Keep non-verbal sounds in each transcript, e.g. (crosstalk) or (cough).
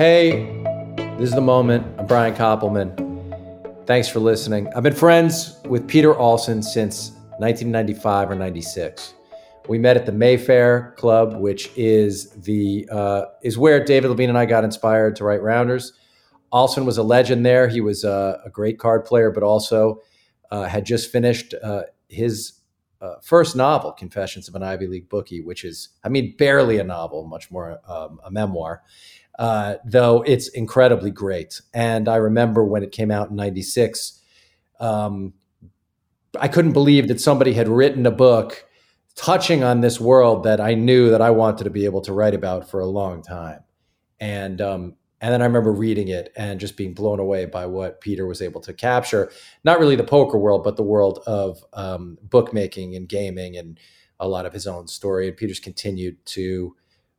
Hey, this is the moment. I'm Brian Koppelman. Thanks for listening. I've been friends with Peter Alson since 1995 or 96. We met at the Mayfair Club, which is the uh, is where David Levien and I got inspired to write Rounders. Alson was a legend there. He was a, a great card player, but also uh, had just finished uh, his uh, first novel, Confessions of an Ivy League Bookie, which is, I mean, barely a novel, much more um, a memoir, uh, though it's incredibly great. And I remember when it came out in '96, um, I couldn't believe that somebody had written a book touching on this world that I knew that I wanted to be able to write about for a long time. And um, and then I remember reading it and just being blown away by what Peter was able to capture. Not really the poker world, but the world of um, bookmaking and gaming and a lot of his own story. And Peter's continued to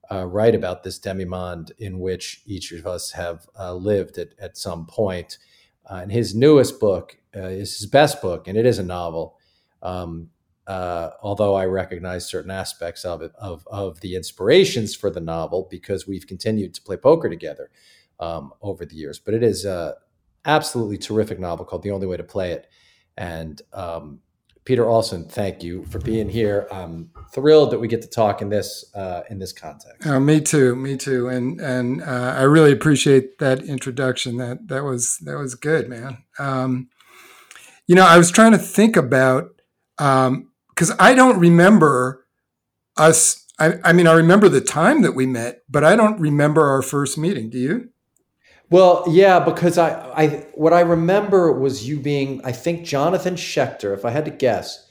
uh, write about this demimonde in which each of us have uh, lived at, at some point. Uh, and his newest book uh, is his best book, and it is a novel. Um, uh, although I recognize certain aspects of it, of, of the inspirations for the novel, because we've continued to play poker together um, over the years. But it is a absolutely terrific novel called The Only Way to Play It. And um, Peter Alson, thank you for being here. I'm thrilled that we get to talk in this uh, in this context. Oh, me too, me too, and and uh, I really appreciate that introduction. That that was that was good, man. Um, you know, I was trying to think about um, because I don't remember us. I, I, mean, I remember the time that we met, but I don't remember our first meeting. Do you? Well, yeah, because I, I, what I remember was you being, I think Jonathan Schechter. If I had to guess,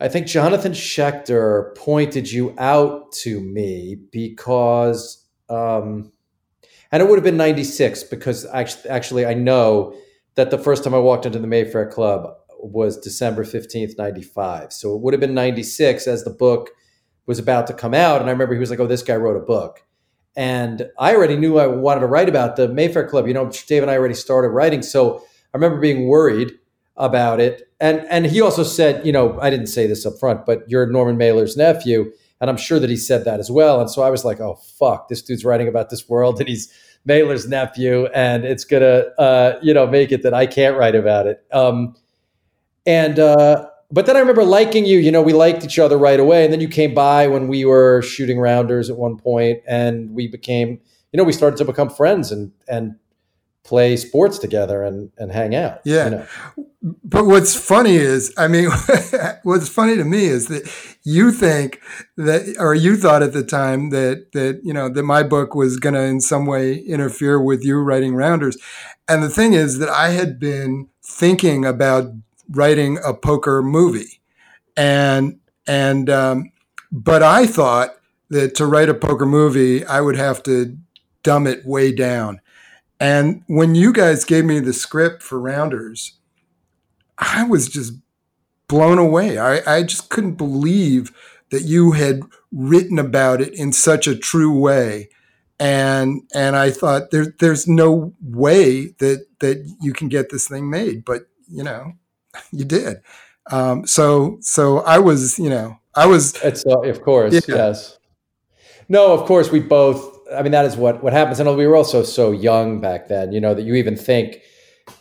I think Jonathan Schechter pointed you out to me because, um, and it would have been '96 because actually, actually, I know that the first time I walked into the Mayfair Club, was December 15th, 95. So it would have been 96 as the book was about to come out. And I remember he was like, oh, this guy wrote a book. And I already knew I wanted to write about the Mayfair Club. You know, Dave and I already started writing. So I remember being worried about it. And and he also said, you know, I didn't say this up front, but you're Norman Mailer's nephew. And I'm sure that he said that as well. And so I was like, oh, fuck, this dude's writing about this world and he's Mailer's nephew. And it's to, uh, you know, make it that I can't write about it. Um, and uh, but then I remember liking you. You know, we liked each other right away. And then you came by when we were shooting rounders at one point, and we became, you know, we started to become friends and and play sports together and and hang out. Yeah. You know? But what's funny is, I mean, (laughs) what's funny to me is that you think that, or you thought at the time that that you know that my book was going to in some way interfere with you writing rounders, and the thing is that I had been thinking about writing a poker movie, and and um, but I thought that to write a poker movie, I would have to dumb it way down. And when you guys gave me the script for Rounders, I was just blown away. I, I just couldn't believe that you had written about it in such a true way. And and I thought there, there's no way that that you can get this thing made. But you know, (laughs) you did. Um, so so I was, you know, I was. It's uh, of course, yeah. yes. No, of course, we both. I mean, that is what what happens, and we were also so young back then. You know that you even think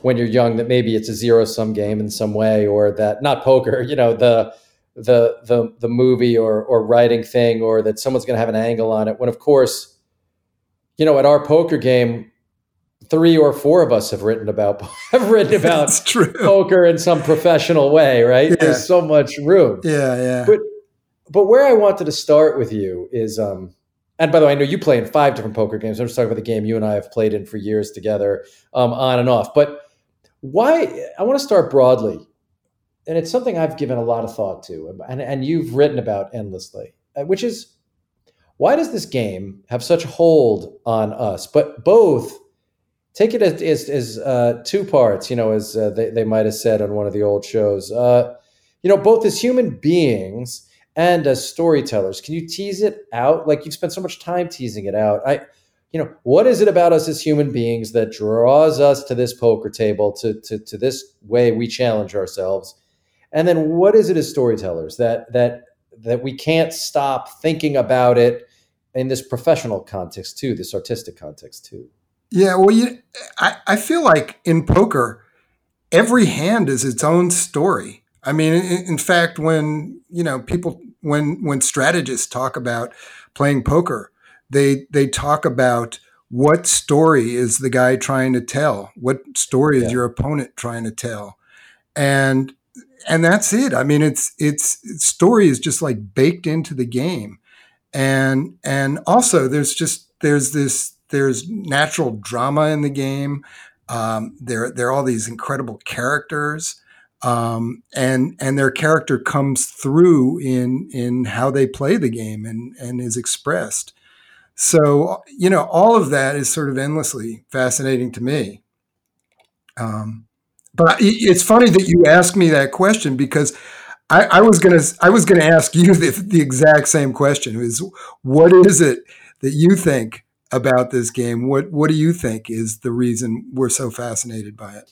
when you're young that maybe it's a zero sum game in some way, or that not poker. (laughs) You know the the the the movie or or writing thing, or that someone's going to have an angle on it. When of course, you know, at our poker game, three or four of us have written about (laughs) have written about poker in some professional way, right? Yeah. There's so much room. Yeah, yeah. But but where I wanted to start with you is um and by the way, I know you play in five different poker games. I'm just talking about the game you and I have played in for years together, um, on and off. But why I want to start broadly, and it's something I've given a lot of thought to, and, and you've written about endlessly, uh, which is why does this game have such a hold on us? But both take it as, as, as uh, two parts, you know, as uh, they, they might have said on one of the old shows. Uh, you know, both as human beings and as storytellers. Can you tease it out? Like you've spent so much time teasing it out. I, you know, what is it about us as human beings that draws us to this poker table, to, to, to this way we challenge ourselves? And then what is it as storytellers that that that we can't stop thinking about it in this professional context too, this artistic context too. Yeah, well, you, I, I feel like in poker, every hand is its own story. I mean, in, in fact, when you know people, when when strategists talk about playing poker, they they talk about what story is the guy trying to tell? What story yeah. is your opponent trying to tell? And and that's it. I mean, it's it's, it's story is just like baked into the game, and and also there's just there's this there's natural drama in the game. Um, there there are all these incredible characters, um, and and their character comes through in in how they play the game and and is expressed. So you know, all of that is sort of endlessly fascinating to me. Um, but it's funny that you asked me that question because I, I was gonna I was gonna ask you (laughs) the, the exact same question: is what is it that you think about this game? What what do you think is the reason we're so fascinated by it?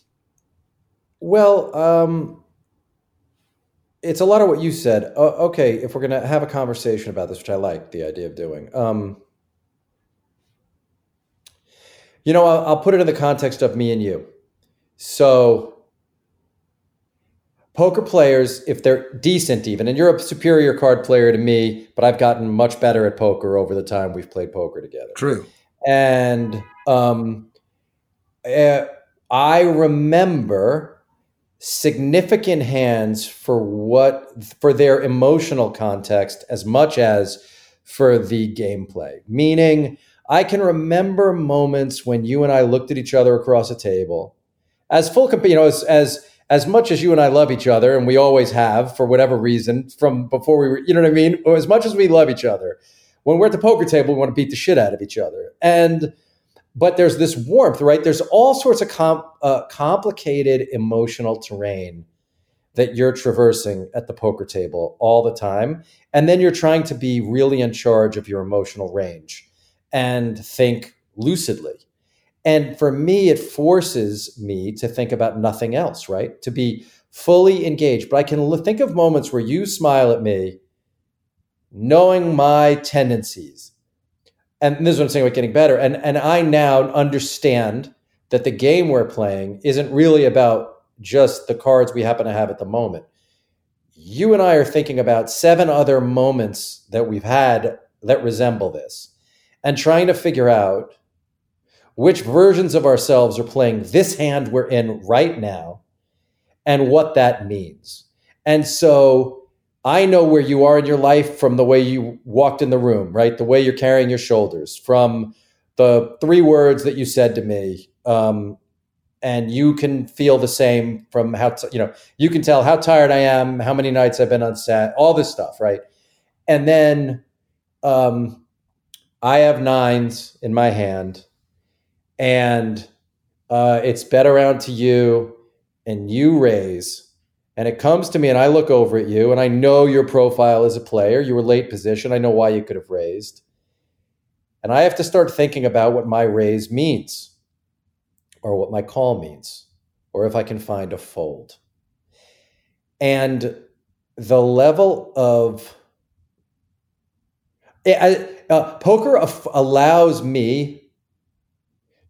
Well, um, it's a lot of what you said. Uh, okay, if we're gonna have a conversation about this, which I like the idea of doing. Um, you know, I'll, I'll put it in the context of me and you. So poker players, if they're decent even, and you're a superior card player to me, but I've gotten much better at poker over the time we've played poker together. True. And um, uh, I remember significant hands for what for their emotional context as much as for the gameplay. Meaning, I can remember moments when you and I looked at each other across a table as full, you know, as as as much as you and I love each other, and we always have for whatever reason from before we were, you know what I mean? As much as we love each other, when we're at the poker table, we want to beat the shit out of each other. And, but there's this warmth, right? There's all sorts of com- uh, complicated emotional terrain that you're traversing at the poker table all the time. And then you're trying to be really in charge of your emotional range and think lucidly. And for me, it forces me to think about nothing else, right? To be fully engaged. But I can think of moments where you smile at me, knowing my tendencies. And this is what I'm saying about getting better. And, and I now understand that the game we're playing isn't really about just the cards we happen to have at the moment. You and I are thinking about seven other moments that we've had that resemble this and trying to figure out which versions of ourselves are playing this hand we're in right now and what that means. And so I know where you are in your life from the way you walked in the room, right? The way you're carrying your shoulders, from the three words that you said to me. Um, and you can feel the same from how, t- you know, you can tell how tired I am, how many nights I've been on set, all this stuff, right? And then um, I have nines in my hand and uh, it's bet around to you and you raise. And it comes to me and i look over at you and i know your profile as a player you were late position i know why you could have raised. And i have to start thinking about what my raise means or what my call means or if i can find a fold. And the level of uh, poker allows me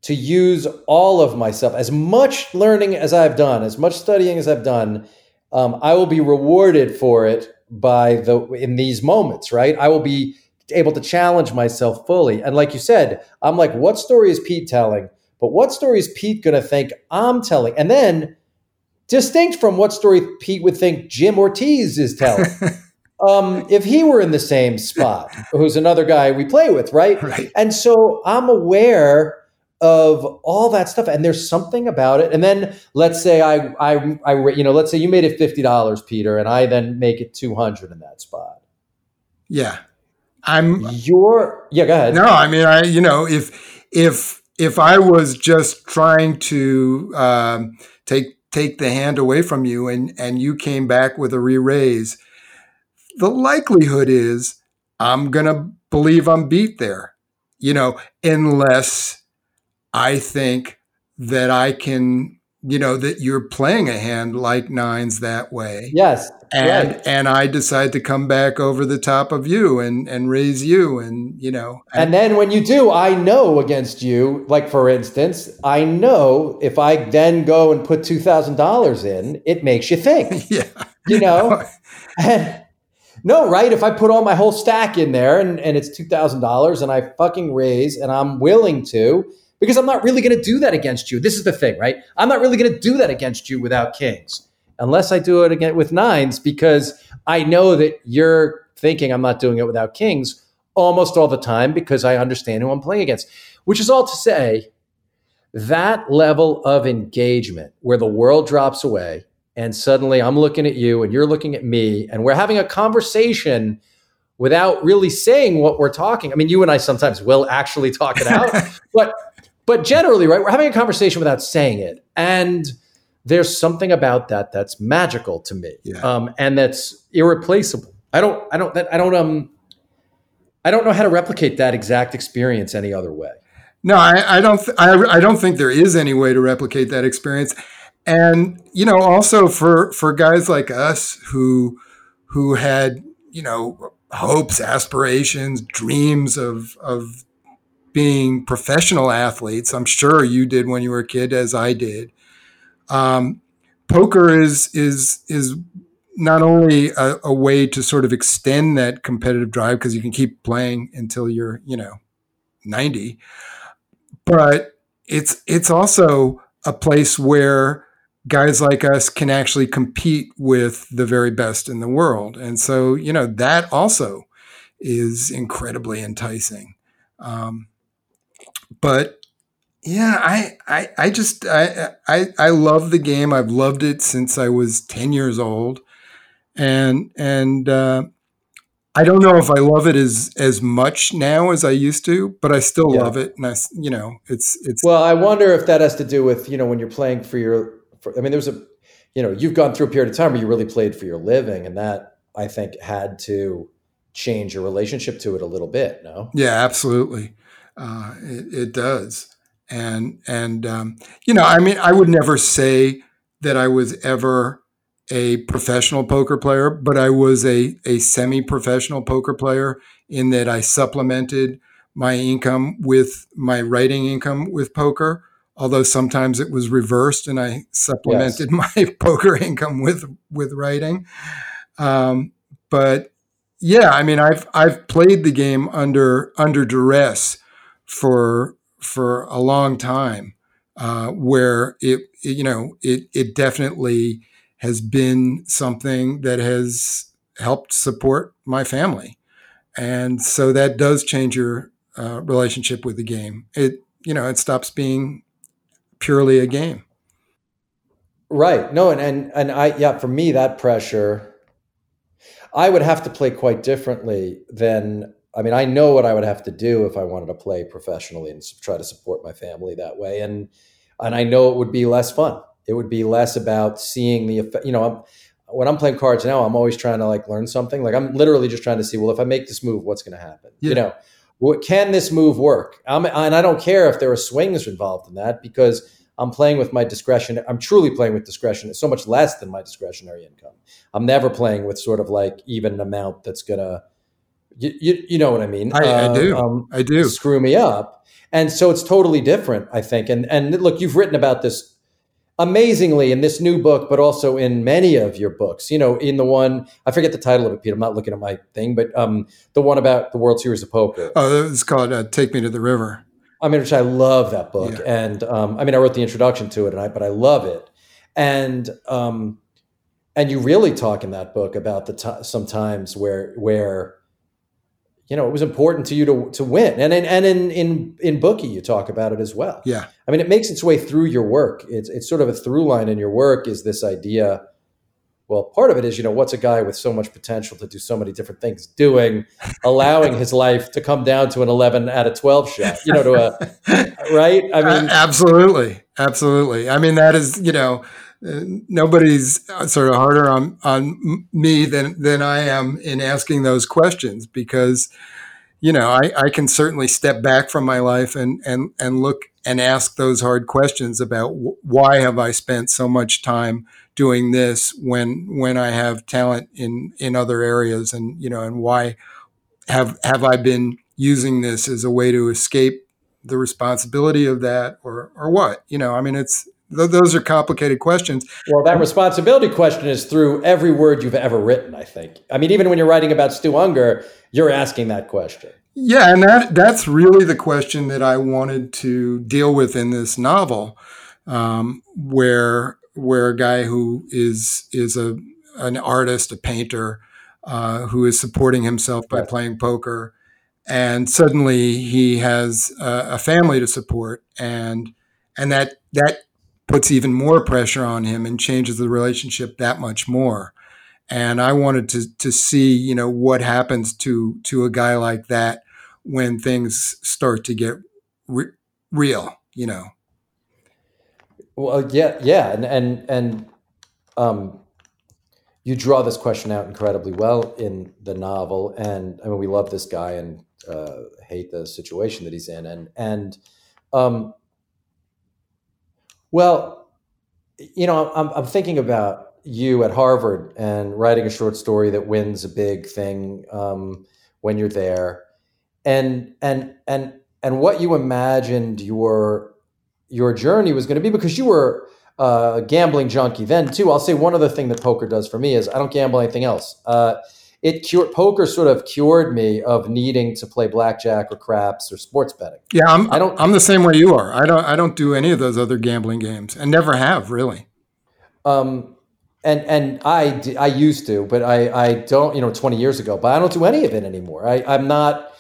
to use all of myself, as much learning as I've done, as much studying as I've done, um, I will be rewarded for it by the in these moments, right? I will be able to challenge myself fully. And like you said, I'm like, what story is Pete telling? But what story is Pete going to think I'm telling? And then, distinct from what story Pete would think Jim Ortiz is telling. (laughs) um, if he were in the same spot, who's another guy we play with, right? (laughs) right? And so I'm aware of all that stuff and there's something about it. And then let's say i i, I you know let's say you made it $50 peter and i then make it 200 in that spot. Yeah. I'm your yeah go ahead. No i mean i you know if if if i was just trying to um, take take the hand away from you and and you came back with a re-raise the likelihood is i'm gonna believe i'm beat there you know unless I think that I can you know that you're playing a hand like nines that way. Yes, and right. and I decide to come back over the top of you and and raise you, and you know. And then when you do, I know against you. Like for instance, I know if I then go and put two thousand dollars in, it makes you think. (laughs) yeah, you know. and, (laughs) no, right? If I put all my whole stack in there and, and it's two thousand dollars and I fucking raise and I'm willing to, because I'm not really going to do that against you. This is the thing, right? I'm not really going to do that against you without kings, unless I do it again with nines, because I know that you're thinking I'm not doing it without kings almost all the time because I understand who I'm playing against. Which is all to say, that level of engagement where the world drops away and suddenly I'm looking at you and you're looking at me and we're having a conversation without really saying what we're talking. I mean, you and I sometimes will actually talk it out, (laughs) but but generally, right, we're having a conversation without saying it. And there's something about that that's magical to me. Yeah. Um, and that's irreplaceable. I don't I don't that I don't um I don't know how to replicate that exact experience any other way. No, I, I don't. Th- I, I don't think there is any way to replicate that experience. And you know, also for for guys like us who who had you know hopes, aspirations, dreams of of being professional athletes. I'm sure you did when you were a kid, as I did. Um, poker is is is not only a, a, way to sort of extend that competitive drive because you can keep playing until you're you know 90 but it's it's also a place where guys like us can actually compete with the very best in the world and so you know that also is incredibly enticing um, but yeah I, I i just I, I i love the game i've loved it since i was 10 years old and and uh, I don't know if I love it as as much now as I used to, but I still yeah. love it, and I, you know, it's it's. Well, I wonder if that has to do with you know when you're playing for your. For, I mean, there was a, you know, you've gone through a period of time where you really played for your living, and that I think had to change your relationship to it a little bit. No. Yeah, absolutely, uh, it, it does, and and um, you know, I mean, I would never say that I was ever a professional poker player, but I was a, a semi professional poker player in that I supplemented my income with my writing income with poker. Although sometimes it was reversed and I supplemented yes. my (laughs) poker income with with writing. Um, but yeah, I mean, I've I've played the game under under duress for for a long time, uh, where it, it you know it it definitely has been something that has helped support my family. And so that does change your uh, relationship with the game. It, you know, it stops being purely a game. Right. No, and, and, and I, yeah, for me, that pressure, I would have to play quite differently than, I mean, I know what I would have to do if I wanted to play professionally and try to support my family that way. And, and I know it would be less fun it would be less about seeing the effect. You know, I'm, when I'm playing cards now, I'm always trying to like learn something. Like I'm literally just trying to see, well, if I make this move, what's going to happen? Yeah. You know, what, can this move work? I'm, and I don't care if there are swings involved in that because I'm playing with my discretion. I'm truly playing with discretion. It's so much less than my discretionary income. I'm never playing with sort of like even an amount that's gonna, you, you, you know what I mean? I, uh, I do. Um, I do. Screw me up. And so it's totally different, I think. And and look, you've written about this amazingly in this new book, but also in many of your books. You know, in the one I forget the title of it, Pete. I'm not looking at my thing, but um, the one about the World Series of Poker. Oh, it's called uh, "Take Me to the River." I mean, which I love that book, yeah. and um, I mean, I wrote the introduction to it, and I, but I love it, and um, and you really talk in that book about the t- some times where where you know, it was important to you to to win. And in, and in in in bookie, you talk about it as well. Yeah, I mean, it makes its way through your work. It's it's sort of a through line in your work is this idea. Well, part of it is, you know, what's a guy with so much potential to do so many different things doing, allowing his life to come down to an 11 out of 12 shot, you know, to a, right? I mean, absolutely. Absolutely. I mean, that is, you know, nobody's uh, sort of harder on on me than than I am in asking those questions because you know, I, I can certainly step back from my life and and and look and ask those hard questions about why have I spent so much time doing this when when I have talent in in other areas, and you know, and why have have I been using this as a way to escape the responsibility of that, or or what? You know, I mean, it's those are complicated questions. Well, that responsibility question is through every word you've ever written, I think. I mean, even when you're writing about Stu Ungar, you're asking that question. Yeah, and that that's really the question that I wanted to deal with in this novel, um, where where a guy who is is a an artist, a painter, uh, who is supporting himself by playing poker, and suddenly he has a, a family to support, and and that that puts even more pressure on him and changes the relationship that much more. And I wanted to to see, you know, what happens to to a guy like that when things start to get re- real, you know. Well, yeah, yeah, and and and um, you draw this question out incredibly well in the novel, and I mean, we love this guy and uh, hate the situation that he's in, and and um, well, you know, I'm, I'm thinking about you at Harvard and writing a short story that wins a big thing um, when you're there, and and and and what you imagined your your journey was going to be because you were a gambling junkie then too. I'll say one other thing that poker does for me is I don't gamble anything else. Uh, it cured poker sort of cured me of needing to play blackjack or craps or sports betting. Yeah, I'm I don't I'm the same way you are. I don't I don't do any of those other gambling games and never have really. Um and and I I used to, but I I don't, you know, 20 years ago, but I don't do any of it anymore. I I'm not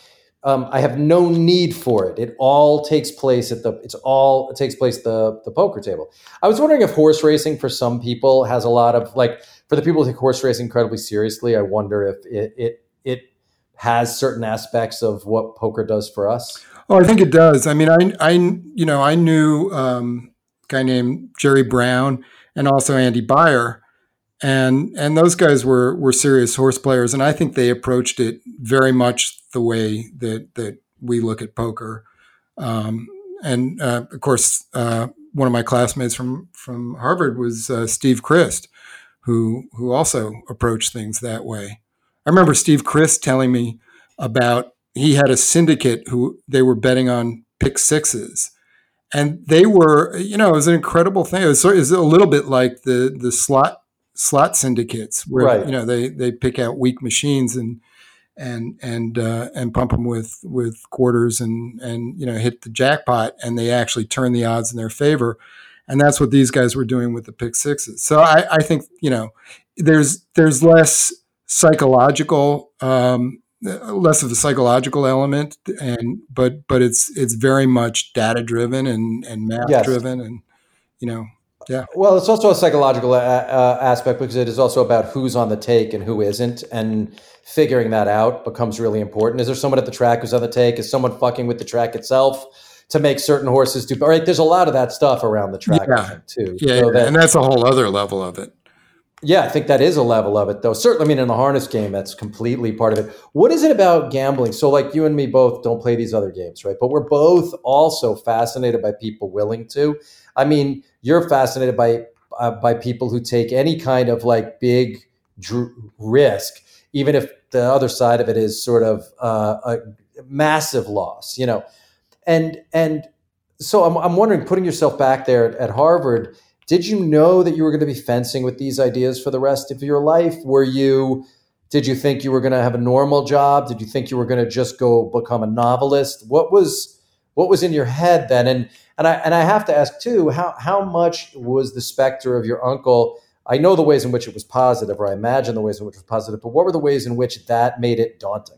um, I have no need for it. It all takes place at the. It's all it takes place the the poker table. I was wondering if horse racing for some people has a lot of like for the people who take horse racing incredibly seriously. I wonder if it it it has certain aspects of what poker does for us. Oh, I think it does. I mean, I I you know I knew um, a guy named Jerry Brown and also Andy Beyer and and those guys were were serious horse players, and I think they approached it very much the way that that we look at poker. Um, and uh, of course, uh, one of my classmates from from Harvard was uh, Steve Crist, who who also approached things that way. I remember Steve Crist telling me about he had a syndicate who they were betting on pick sixes, and they were you know it was an incredible thing. It was, it was a little bit like the the slot slot syndicates where right. you know they they pick out weak machines and and and uh, and pump them with with quarters and and you know hit the jackpot and they actually turn the odds in their favor and that's what these guys were doing with the pick sixes so I, I think you know there's there's less psychological um, less of a psychological element and but but it's it's very much data driven and and math yes. driven and you know yeah. Well, it's also a psychological a- uh, uh, aspect because it is also about who's on the take and who isn't, and figuring that out becomes really important. Is there someone at the track who's on the take? Is someone fucking with the track itself to make certain horses do? All right, there's a lot of that stuff around the track yeah. too. Yeah, so that, and that's a whole other level of it. Yeah, I think that is a level of it, though. Certainly, I mean, in the harness game, that's completely part of it. What is it about gambling? So, like you and me both don't play these other games, right? But we're both also fascinated by people willing to. I mean, you're fascinated by uh, by people who take any kind of like big dr- risk, even if the other side of it is sort of uh, a massive loss, you know. And and so I'm, I'm wondering, putting yourself back there at, Harvard, did you know that you were going to be fencing with these ideas for the rest of your life? Were you did you think you were going to have a normal job? Did you think you were going to just go become a novelist? What was what was in your head then? And and I and I have to ask too, how how much was the specter of your uncle? I know the ways in which it was positive, or I imagine the ways in which it was positive, but what were the ways in which that made it daunting?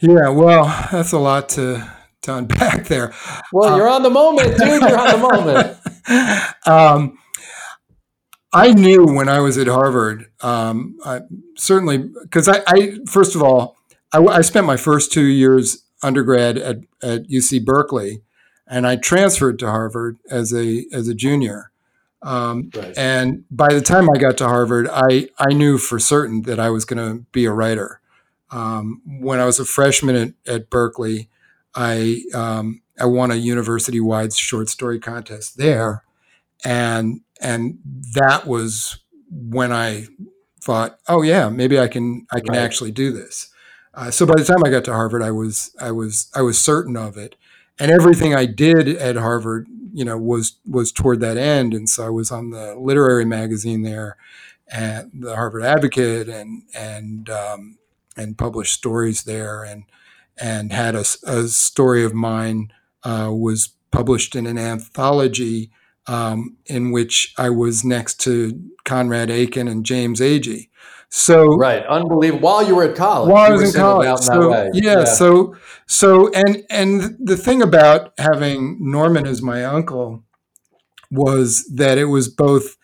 Yeah, well, that's a lot to to unpack (laughs) there. Well, um, you're on the moment, dude. You're on the (laughs) moment. um, I knew when I was at Harvard, um, I, certainly because I, I, first of all, I, I, spent my first two years undergrad at, at UC Berkeley, and I transferred to Harvard as a as a junior. Um, right. And by the time I got to Harvard, I I knew for certain that I was going to be a writer. Um, when I was a freshman at, at Berkeley, I um, I won a university wide short story contest there, and and that was when I thought, oh yeah, maybe I can I can right. actually do this. Uh, so by the time I got to Harvard, I was I was I was certain of it, and everything I did at Harvard, you know, was was toward that end. And so I was on the literary magazine there, at the Harvard Advocate, and and um, and published stories there, and and had a, a story of mine uh, was published in an anthology um, in which I was next to Conrad Aiken and James Agee. So right, unbelievable. While you were at college, while I was in college, so, in yeah, yeah, So so and and the thing about having Norman as my uncle was that it was both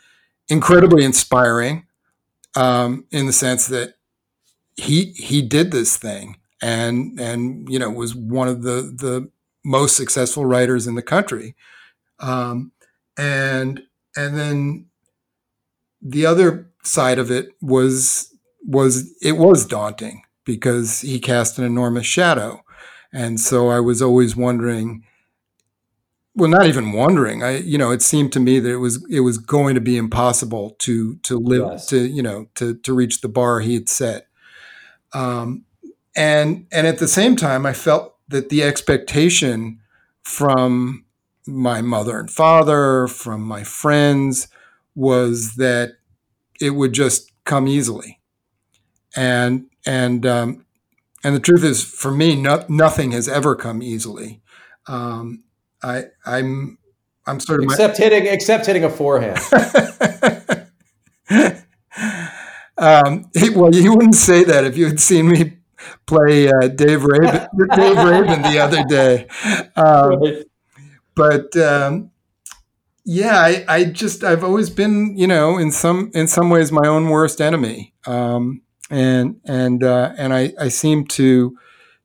incredibly inspiring, um, in the sense that he he did this thing and and you know was one of the the most successful writers in the country, um, and and then the other side of it was was it was daunting because he cast an enormous shadow, and so I was always wondering. Well, not even wondering. I, you know, it seemed to me that it was it was going to be impossible to to live yes. to you know to to reach the bar he had set. Um, and and at the same time, I felt that the expectation from my mother and father, from my friends, was that it would just come easily. And and um, and the truth is, for me, no, nothing has ever come easily. Um, I I'm I'm sort of except my- hitting except hitting a forehand. (laughs) um, (laughs) well, you wouldn't say that if you had seen me play uh, Dave Raven, (laughs) Dave Raven the other day. Um, right. But um, yeah, I, I, just I've always been you know in some in some ways my own worst enemy, um, and and uh, and I, I seem to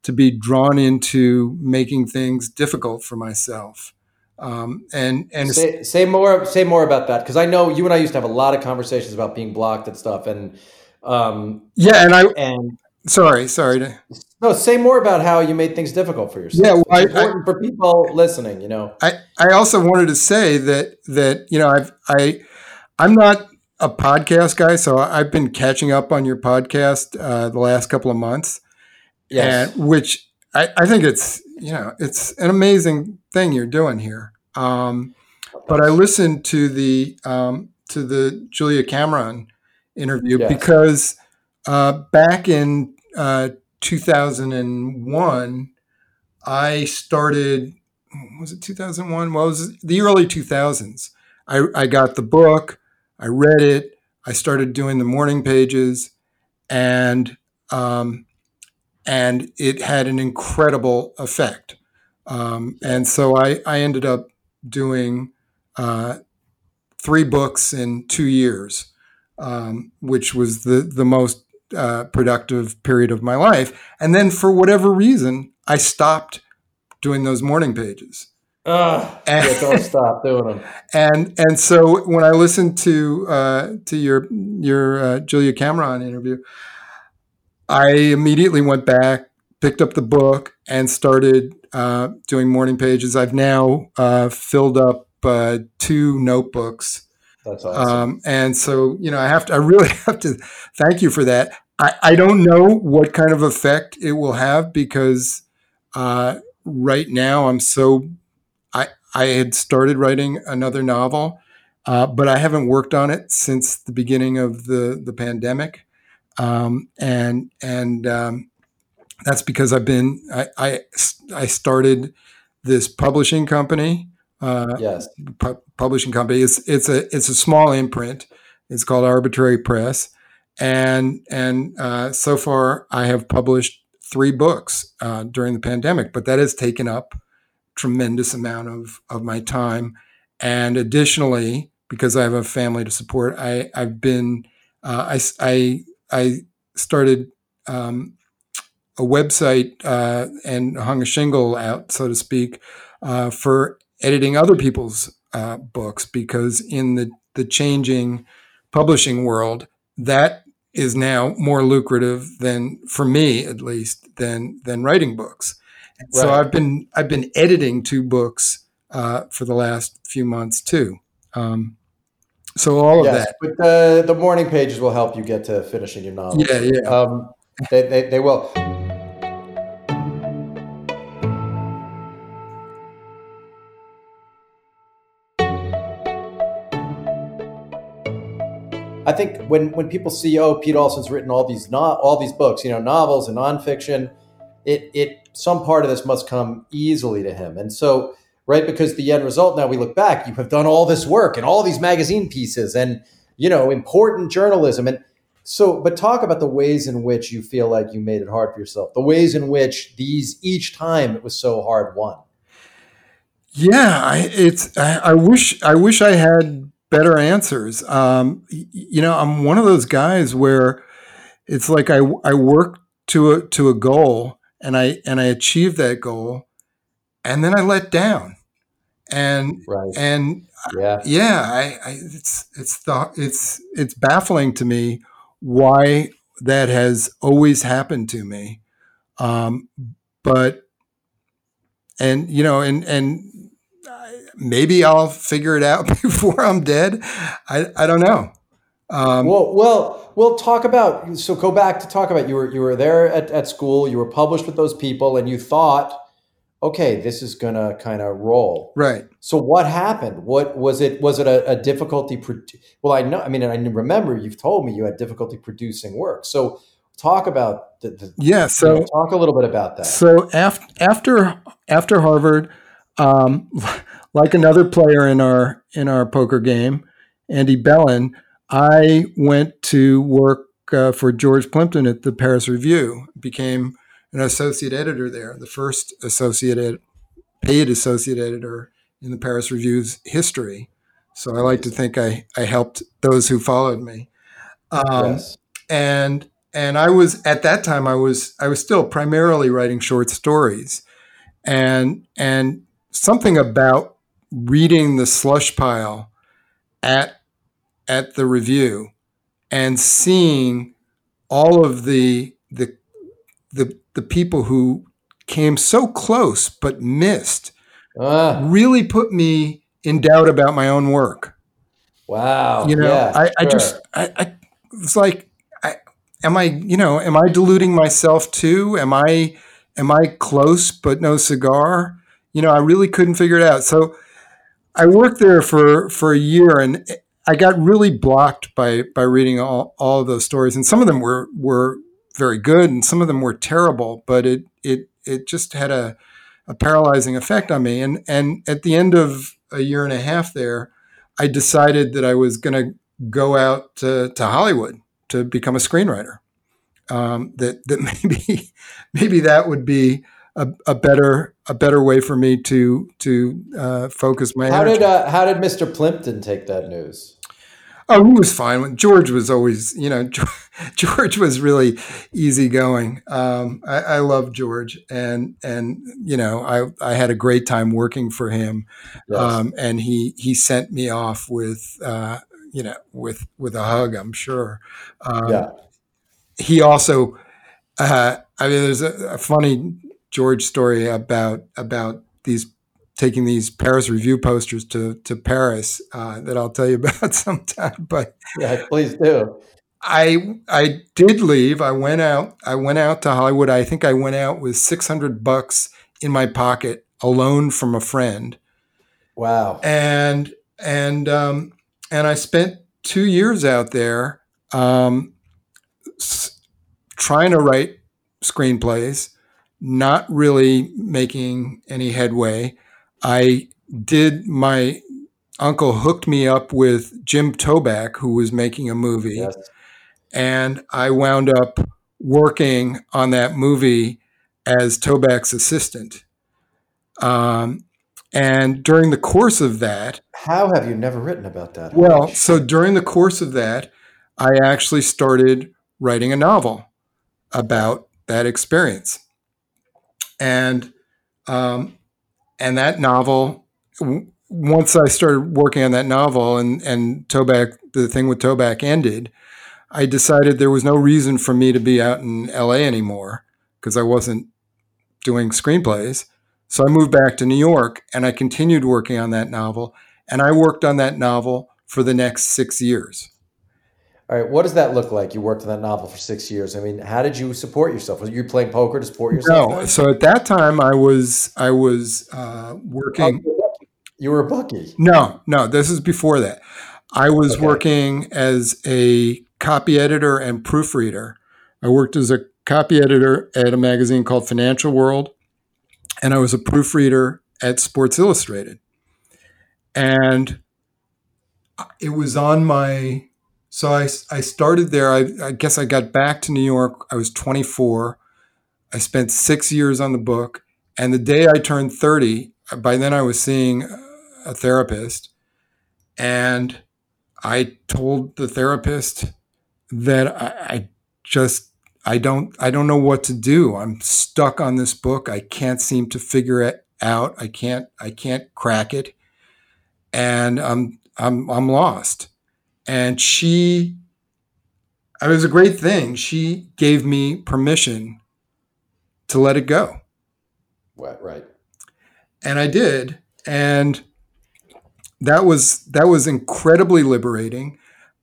to be drawn into making things difficult for myself. Um, and and say, say, more say more about that because I know you and I used to have a lot of conversations about being blocked and stuff and um, yeah and I and Sorry, sorry. To... No, say more about how you made things difficult for yourself. Yeah, well, I, important I, for people listening. You know, I, I also wanted to say that that you know I've I I'm not a podcast guy, so I've been catching up on your podcast uh, the last couple of months. Yes, and, which I, I think it's you know it's an amazing thing you're doing here. Um, but I listened to the um, to the Julia Cameron interview yes. because uh, back in uh, 2001, I started, was it 2001? Well, it was the early 2000s. I, I got the book, I read it, I started doing the morning pages, and um, and it had an incredible effect. Um, and so I, I ended up doing uh, three books in two years, um, which was the, the most uh, productive period of my life. And then for whatever reason, I stopped doing those morning pages. Uh, and, yeah, don't stop doing them. And and so when I listened to uh, to your your uh, Julia Cameron interview, I immediately went back, picked up the book, and started uh, doing morning pages. I've now uh, filled up uh, two notebooks that's awesome. Um, and so, you know, I have to, I really (laughs) have to thank you for that. I, I don't know what kind of effect it will have because uh, right now I'm so, I, I had started writing another novel, uh, but I haven't worked on it since the beginning of the, the pandemic. Um, and, and, um, that's because I've been, I, I, I started this publishing company uh, yes. Pu- publishing company. It's it's a it's a small imprint. It's called Arbitrary Press, and and uh, so far I have published three books uh, during the pandemic, but that has taken up tremendous amount of of my time. And additionally, because I have a family to support, I I've been uh, I I I started. Um, a website uh, and hung a shingle out, so to speak, uh, for editing other people's uh, books because in the the changing publishing world, that is now more lucrative than for me at least than than writing books. Right. So I've been I've been editing two books uh, for the last few months too. Um, so all of yes, that. But the the morning pages will help you get to finishing your novel. Yeah, yeah. Um, they, they, they will. I think when when people see, oh, Pete Alson's written all these not all these books, you know, novels and nonfiction, it it some part of this must come easily to him. And so, right, because the end result now we look back, you have done all this work and all these magazine pieces and you know important journalism and so but talk about the ways in which you feel like you made it hard for yourself the ways in which these each time it was so hard won yeah I, it's I, I wish i wish i had better answers. Um, you know, I'm one of those guys where it's like I, I work to a to a goal and I and I achieve that goal, and then I let down, and right. and yeah, yeah, I, I it's it's the it's it's baffling to me why that has always happened to me, um, but and you know and and maybe I'll figure it out (laughs) before I'm dead. I, I don't know. Um, well, well, we'll talk about. So go back to talk about you were you were there at, at school. You were published with those people, and you thought, okay, this is gonna kind of roll. Right. So what happened? What was it? Was it a, a difficulty? Pro- well, I know. I mean, I remember you've told me you had difficulty producing work. So talk about the, the yeah. So you know, talk a little bit about that. So after after after Harvard. Um, like another player in our in our poker game, Andy Bellin, I went to work uh, for George Plimpton at the Paris Review. Became an associate editor there, the first associate paid associate editor in the Paris Review's history. So I like to think I I helped those who followed me. Um, yes. And and I was at that time I was I was still primarily writing short stories, and and something about reading the slush pile at at the review and seeing all of the the the the people who came so close but missed uh. really put me in doubt about my own work. Wow. You know, yeah, I, sure. I just I, I it's like I am I, you know, am I deluding myself too? Am I am I close but no cigar? You know, I really couldn't figure it out. So I worked there for for a year, and I got really blocked by by reading all all of those stories, and some of them were were very good, and some of them were terrible. But it it it just had a a paralyzing effect on me. And and at the end of a year and a half there, I decided that I was going to go out to, to Hollywood to become a screenwriter. Um, that that (laughs) maybe maybe that would be a, a better a better way for me to to uh, focus my. How energy. did uh, how did Mr. Plimpton take that news? Oh, he was fine. George was always, you know, (laughs) George was really easygoing. Um, I, I love George, and and you know, I I had a great time working for him, yes. um, and he he sent me off with, uh, you know, with with a hug. I'm sure. Um, yeah. He also, uh, I mean, there's a, a funny George story about about these taking these Paris Review posters to to Paris uh, that I'll tell you (laughs) about sometime. But yeah, please do. I I did leave. I went out. I went out to Hollywood. I think I went out with six hundred bucks in my pocket, a loan from a friend. Wow. And and um, and I spent two years out there um, s- trying to write screenplays not really making any headway. I did my uncle hooked me up with Jim Toback, who was making a movie, yes. and I wound up working on that movie as Toback's assistant. Um, and during the course of that, how have you never written about that? Well, so during the course of that, I actually started writing a novel about that experience and um, and that novel. W- once I started working on that novel, and and Toback, the thing with Toback ended, I decided there was no reason for me to be out in LA anymore because I wasn't doing screenplays. So I moved back to New York and I continued working on that novel. And I worked on that novel for the next six years. All right, what does that look like? You worked on that novel for six years. I mean, how did you support yourself? Was you playing poker to support yourself? No. So at that time, I was I was uh, working. Oh, you were a bookie. No, no. This is before that. I was okay. working as a copy editor and proofreader. I worked as a copy editor at a magazine called Financial World, and I was a proofreader at Sports Illustrated. And it was on my so I, I started there. I, I guess I got back to New York. I was 24. I spent six years on the book. And the day I turned 30, by then I was seeing a therapist. And I told the therapist that I, I just I don't I don't know what to do. I'm stuck on this book. I can't seem to figure it out. I can't I can't crack it. And I'm I'm I'm lost and she it was a great thing. She gave me permission to let it go. Right right. And i did. And that was that was incredibly liberating.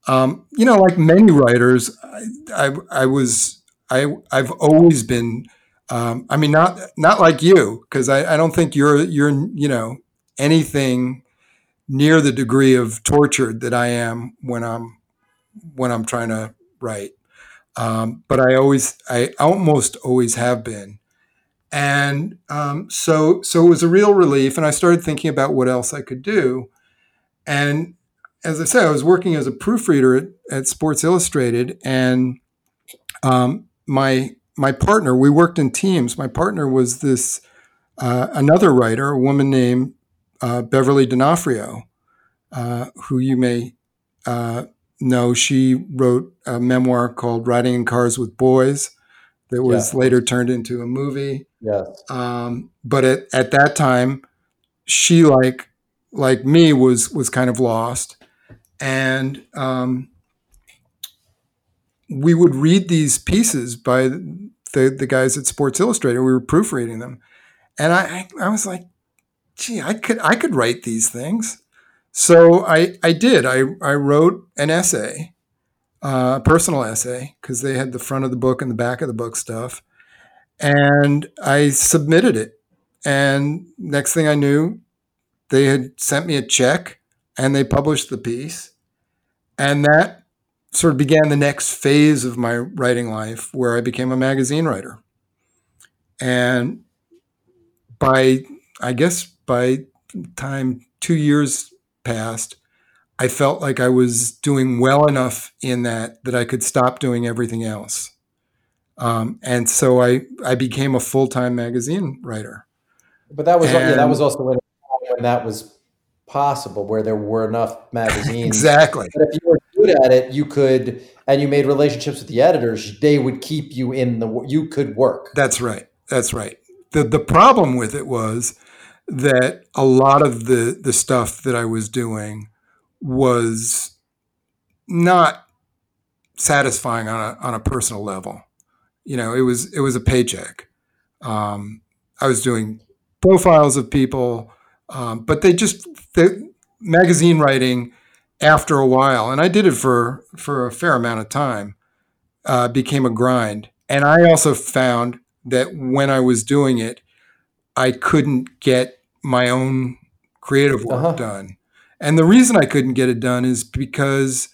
Um, you know like many writers I, I, I was i i've always been um, i mean not not like you because I, I don't think you're you're you know anything near the degree of tortured that I am when I'm when I'm trying to write. Um, but I always, I almost always have been, and um, so so it was a real relief. And I started thinking about what else I could do. And as I said, I was working as a proofreader at, at Sports Illustrated, and um, my my partner, we worked in teams. My partner was this uh, another writer, a woman named uh, Beverly D'Onofrio, uh, who you may uh, know. She wrote a memoir called Riding in Cars with Boys that was yeah. later turned into a movie. Yes. Um, but at, at that time, she like like me was was kind of lost, and um, we would read these pieces by the the guys at Sports Illustrated. We were proofreading them, and I I was like, gee, I could I could write these things. So I I did. I I wrote an essay, uh, a personal essay, because they had the front of the book and the back of the book stuff, and I submitted it. And next thing I knew, they had sent me a check, and they published the piece, and that sort of began the next phase of my writing life, where I became a magazine writer. And by I guess by time two years passed, I felt like I was doing well enough in that that I could stop doing everything else. Um, and so I I became a full time magazine writer. But that was and, yeah, that was also when, when that was possible, where there were enough magazines. exactly. But if you were good at it, you could, and you made relationships with the editors. They would keep you in the. You could work. That's right. That's right. the The problem with it was that a lot of the the stuff that I was doing was not satisfying on a on a personal level. You know, it was it was a paycheck. Um, I was doing profiles of people, um, but they just the magazine writing after a while, and I did it for for a fair amount of time, uh, became a grind. And I also found that when I was doing it, I couldn't get my own creative work uh-huh. done. And the reason I couldn't get it done is because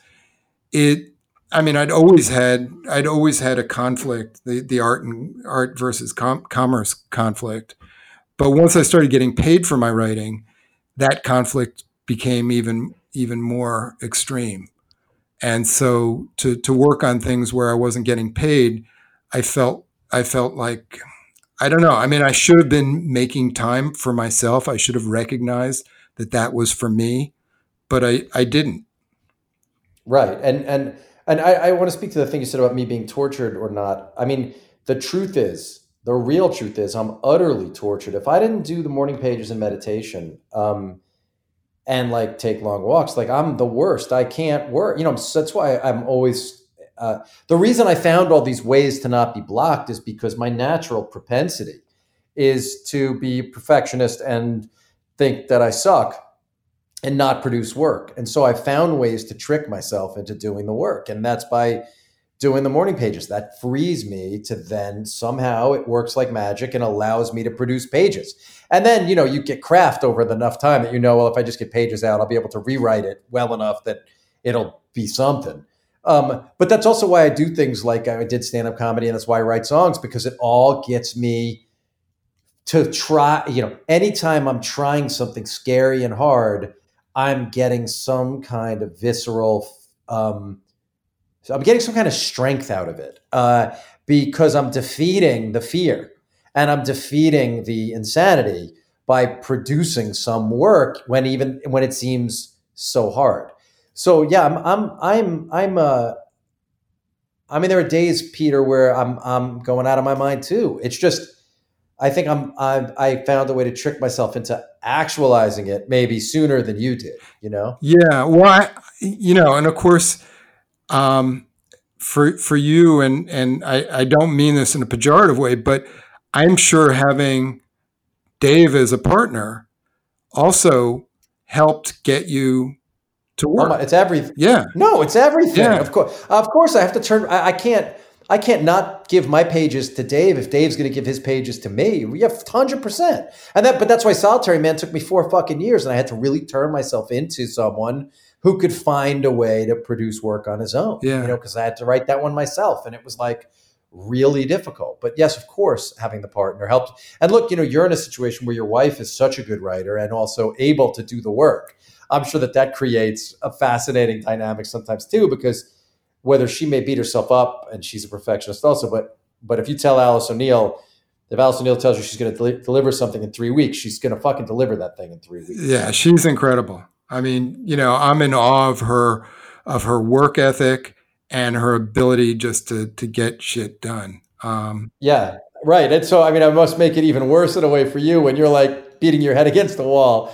it I mean, I'd always had I'd always had a conflict, the the art and art versus com- commerce conflict. But once I started getting paid for my writing, that conflict became even even more extreme. And so to to work on things where I wasn't getting paid, I felt I felt like I don't know. I mean, I should have been making time for myself. I should have recognized that that was for me, but I, I didn't. Right. And, and, and I, I want to speak to the thing you said about me being tortured or not. I mean, the truth is, the real truth is, I'm utterly tortured. If I didn't do the morning pages and meditation, um, and like take long walks, like I'm the worst. I can't work. You know, that's why I'm always Uh, the reason I found all these ways to not be blocked is because my natural propensity is to be perfectionist and think that I suck and not produce work. And so I found ways to trick myself into doing the work. And that's by doing the morning pages. That frees me to then somehow it works like magic and allows me to produce pages. And then, you know, you get craft over enough time that you know, well, if I just get pages out, I'll be able to rewrite it well enough that it'll be something. Um, but that's also why I do things like I did stand up comedy, and that's why I write songs because it all gets me to try. You know, anytime I'm trying something scary and hard, I'm getting some kind of visceral. Um, so I'm getting some kind of strength out of it uh, because I'm defeating the fear and I'm defeating the insanity by producing some work when even when it seems so hard. So yeah, I'm I'm I'm I'm uh I mean there are days, Peter, where I'm I'm going out of my mind too. It's just I think I'm I I found a way to trick myself into actualizing it maybe sooner than you did, you know? Yeah. Well, I, you know, and of course, um, for for you and and I, I don't mean this in a pejorative way, but I'm sure having Dave as a partner also helped get you to work. Oh my, it's everything. Yeah. No, it's everything. Yeah. Of course, of course, I have to turn. I, I can't. I can't not give my pages to Dave if Dave's going to give his pages to me. We have hundred percent, and that. But that's why Solitary Man took me four fucking years, and I had to really turn myself into someone who could find a way to produce work on his own. Yeah. You know, because I had to write that one myself, and it was like really difficult. But yes, of course, having the partner helped. And look, you know, you're in a situation where your wife is such a good writer and also able to do the work. I'm sure that that creates a fascinating dynamic sometimes too, because whether she may beat herself up and she's a perfectionist also, but but if you tell Alice O'Neill, if Alice O'Neill tells you she's going to del- deliver something in three weeks, she's going to fucking deliver that thing in three weeks. Yeah, she's incredible. I mean, you know, I'm in awe of her of her work ethic and her ability just to to get shit done. Um, yeah, right. And so, I mean, I must make it even worse in a way for you when you're like beating your head against the wall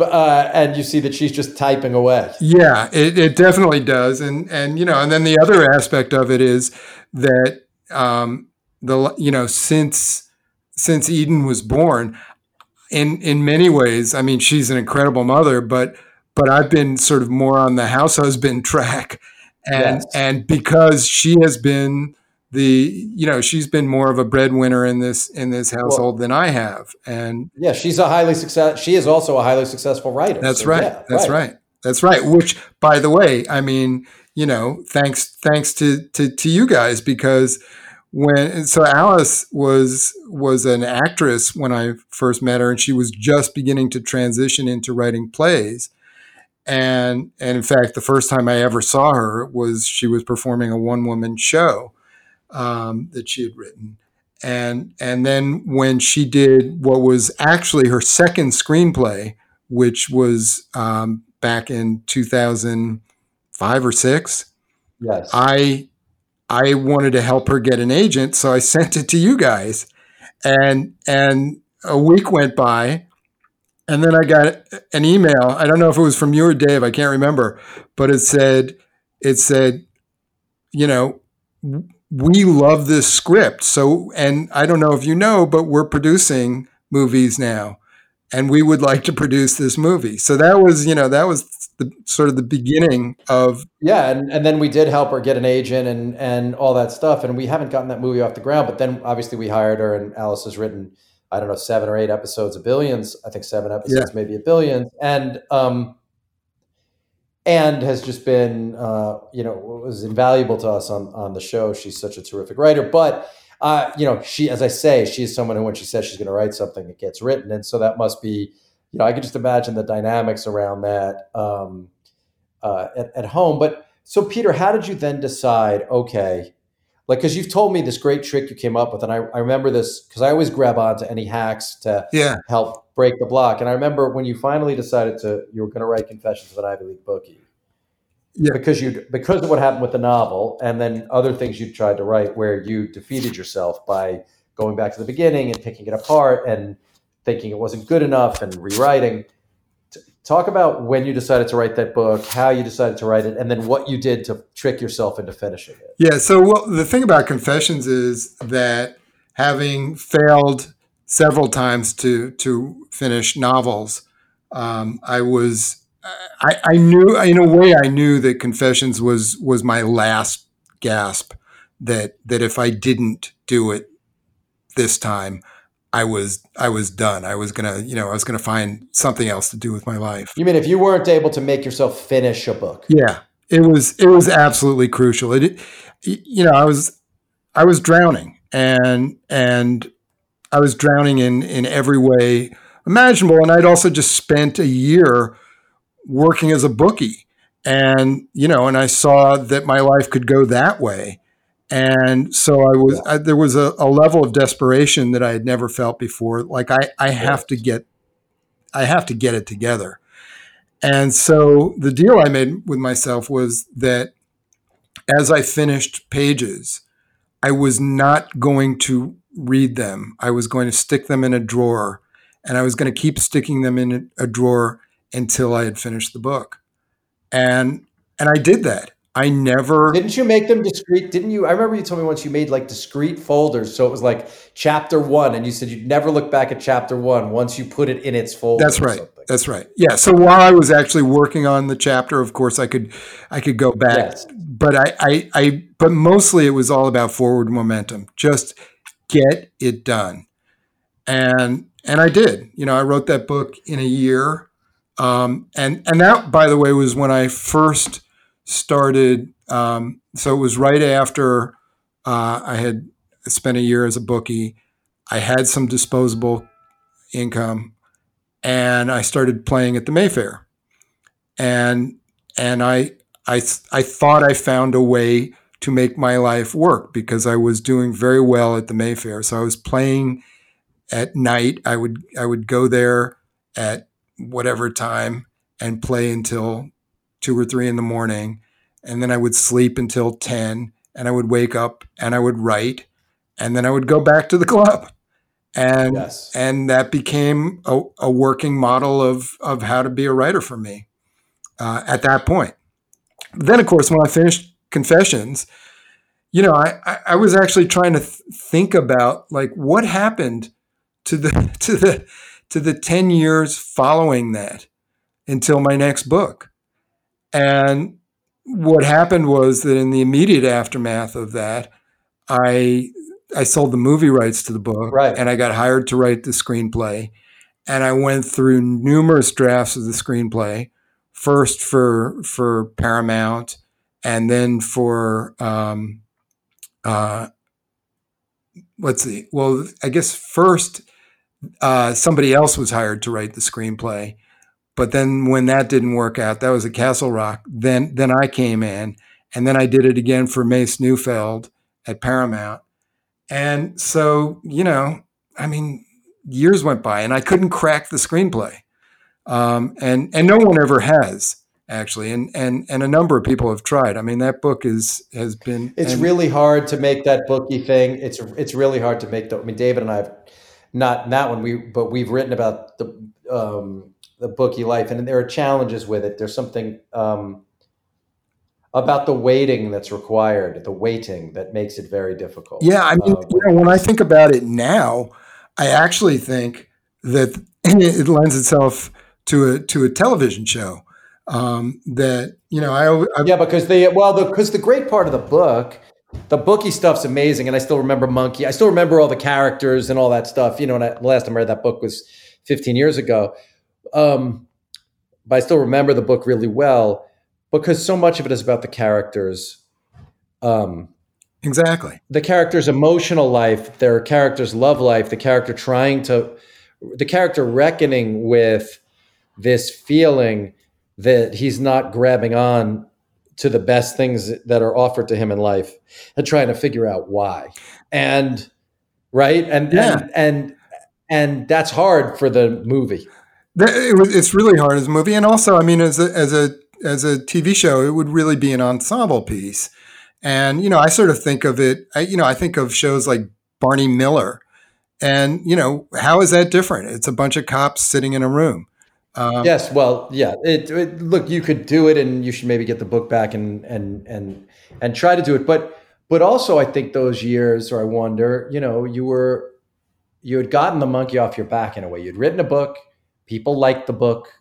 uh, and you see that she's just typing away. Yeah, it, it definitely does, and and you know, and then the other aspect of it is that um, the you know since since Eden was born, in in many ways, I mean, she's an incredible mother, but but I've been sort of more on the house husband (laughs) track, and yes. and because she has been the you know she's been more of a breadwinner in this in this household well, than I have, and yeah, she's a highly success. She is also a highly successful writer. That's so, right. Yeah, that's right. right. That's right. Which, by the way, I mean, you know, thanks thanks to to, to you guys because when so Alice was was an actress when I first met her, and she was just beginning to transition into writing plays. And and in fact, the first time I ever saw her was she was performing a one woman show um, that she had written. And, and then when she did what was actually her second screenplay, which was um, back in 2005 or six, yes. I, I wanted to help her get an agent. So I (laughs) sent it to you guys. And, and a week went by and then I got an email. I don't know if it was from you or Dave. I can't remember, but it said, it said, you know, we love this script. So, and I don't know if you know, but we're producing movies now, and we would like to produce this movie. So that was, you know, that was the sort of the beginning of yeah, and, and then we did help her get an agent and and all that stuff, and we haven't gotten that movie off the ground. But then obviously we hired her, and Alice has written. I don't know, seven or eight episodes of billions. I think seven episodes, yeah. maybe a billion. And um, and has just been uh, you know was invaluable to us on on the show. She's such a terrific writer, but uh, you know she, as I say, she's someone who when she says she's going to write something, it gets written, and so that must be you know I could just imagine the dynamics around that um, uh, at, at home. But so Peter, how did you then decide? Okay. Like, because you've told me this great trick you came up with, and I, I remember this because I always grab onto any hacks to yeah. help break the block. And I remember when you finally decided to you were going to write Confessions of an Ivy League bookie. Yeah. Because you because of what happened with the novel, and then other things you tried to write where you defeated yourself by going back to the beginning and picking it apart and thinking it wasn't good enough and rewriting. Talk about when you decided to write that book, how you decided to write it, and then what you did to trick yourself into finishing it. Yeah. So well, the thing about Confessions is that having failed several times to to finish novels, um, I was I, I knew in a way I knew that Confessions was was my last gasp. That that if I didn't do it this time, I was I was done. I was gonna you know I was gonna find something else to do with my life. You mean if you weren't able to make yourself finish a book? Yeah, it was it was absolutely crucial. It you know I was I was drowning and and I was drowning in in every way imaginable, and I'd also just spent a year working as a bookie, and you know, and I saw that my life could go that way, and so I was I, there was a, a, level of desperation that I had never felt before. Like I I have to get I have to get it together, and so the deal I made with myself was that as I finished pages, I was not going to read them. I was going to stick them in a drawer and I was going to keep sticking them in a drawer until I had finished the book. And and I did that. I never Didn't you make them discrete? Didn't you? I remember you told me once you made like discrete folders. So it was like chapter 1 and you said you'd never look back at chapter 1 once you put it in its folder. That's right. That's right. Yeah, so while I was actually working on the chapter, of course I could I could go back. Yes. But I, I I but mostly it was all about forward momentum. Just get it done. And and I did. You know, I wrote that book in a year. Um, and and that, by the way, was when I first started. Um, so it was right after uh, I had spent a year as a bookie. I had some disposable income, and I started playing at the Mayfair. And and I I I thought I found a way to make my life work because I was doing very well at the Mayfair. So I was playing at night. I would I would go there at whatever time and play until two or three in the morning, and then I would sleep until ten, and I would wake up and I would write, and then I would go back to the (laughs) club. And yes. and that became a, a, working model of of how to be a writer for me uh, at that point. Then, of course, when I finished Confessions, you know, I, I was actually trying to th- think about like what happened to the (laughs) to the to the 10 years following that until my next book. And what happened was that in the immediate aftermath of that, I I sold the movie rights to the book right. and I got hired to write the screenplay. And I went through numerous drafts of the screenplay, first for for Paramount and then for um, uh, let's see. Well, I guess first uh, somebody else was hired to write the screenplay. But then when that didn't work out, that was at Castle Rock. Then then I came in, and then I did it again for Mace Neufeld at Paramount. And so you know, I mean, years went by, and I couldn't crack the screenplay, um, and and no one ever has actually, and and and a number of people have tried. I mean, that book is has been. It's and, really hard to make that bookie thing. It's it's really hard to make. The, I mean, David and I have not that one we but we've written about the um, the bookie life and there are challenges with it there's something um, about the waiting that's required the waiting that makes it very difficult yeah i mean um, you know, when i think about it now i actually think that (laughs) it lends itself to a to a television show um, that you know I, I yeah because the well because the, the great part of the book the bookie stuff's amazing, and I still remember Monkey. I still remember all the characters and all that stuff. You know, and I, the last time I read that book was 15 years ago. Um, but I still remember the book really well because so much of it is about the characters. Um, exactly. The character's emotional life, their character's love life, the character trying to, the character reckoning with this feeling that he's not grabbing on to the best things that are offered to him in life and trying to figure out why. And right and yeah. and and and that's hard for the movie. It's really hard as a movie, and also, I mean, as a as a as a TV show, it would really be an ensemble piece. And you know, I sort of think of it. I, you know, I think of shows like Barney Miller, and you know, how is that different? It's a bunch of cops sitting in a room. Um, yes, well, yeah. It, it, look, you could do it, and you should maybe get the book back and and and and try to do it. But but also, I think those years, or I wonder, you know, you were you had gotten the monkey off your back in a way. You'd written a book, people liked the book.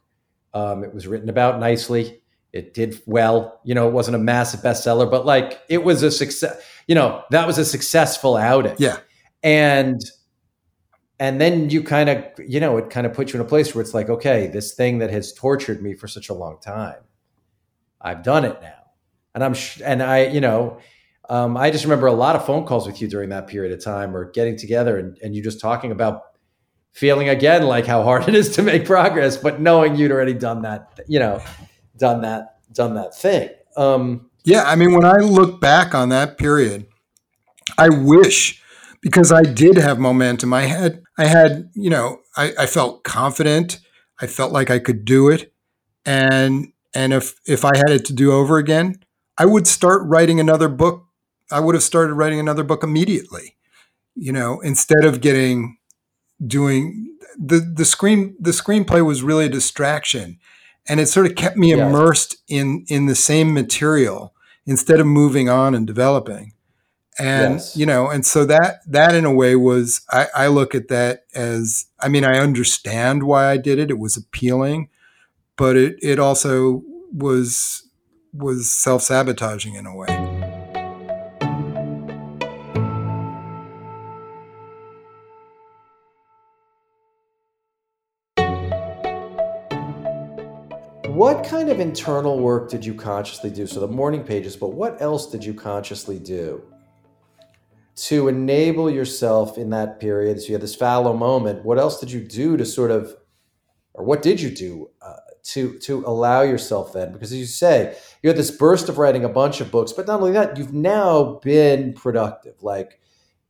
Um, it was written about nicely. It did well. You know, it wasn't a massive bestseller, but like it was a success. You know, that was a successful outing. Yeah, and and then you kind of you know it kind of puts you in a place where it's like okay this thing that has tortured me for such a long time i've done it now and i'm sh- and i you know um, i just remember a lot of phone calls with you during that period of time or getting together and, and you just talking about feeling again like how hard (laughs) it is to make progress but knowing you'd already done that you know done that done that thing um, yeah i mean when i look back on that period i wish because I did have momentum. I had, I had, you know, I, I felt confident. I felt like I could do it. And, and if, if I had it to do over again, I would start writing another book. I would have started writing another book immediately, you know, instead of getting, doing the, the screen, the screenplay was really a distraction. And it sort of kept me immersed in, in the same material instead of moving on and developing. And yes. you know and so that that in a way was I, I look at that as i mean i understand why i did it. It was appealing but it it also was was self-sabotaging in a way what kind of internal work did you consciously do so the morning pages but what else did you consciously do to enable yourself in that period. So you had this fallow moment. What else did you do to sort of, or what did you do uh, to to allow yourself then? Because as you say, you had this burst of writing a bunch of books, but not only that, you've now been productive. Like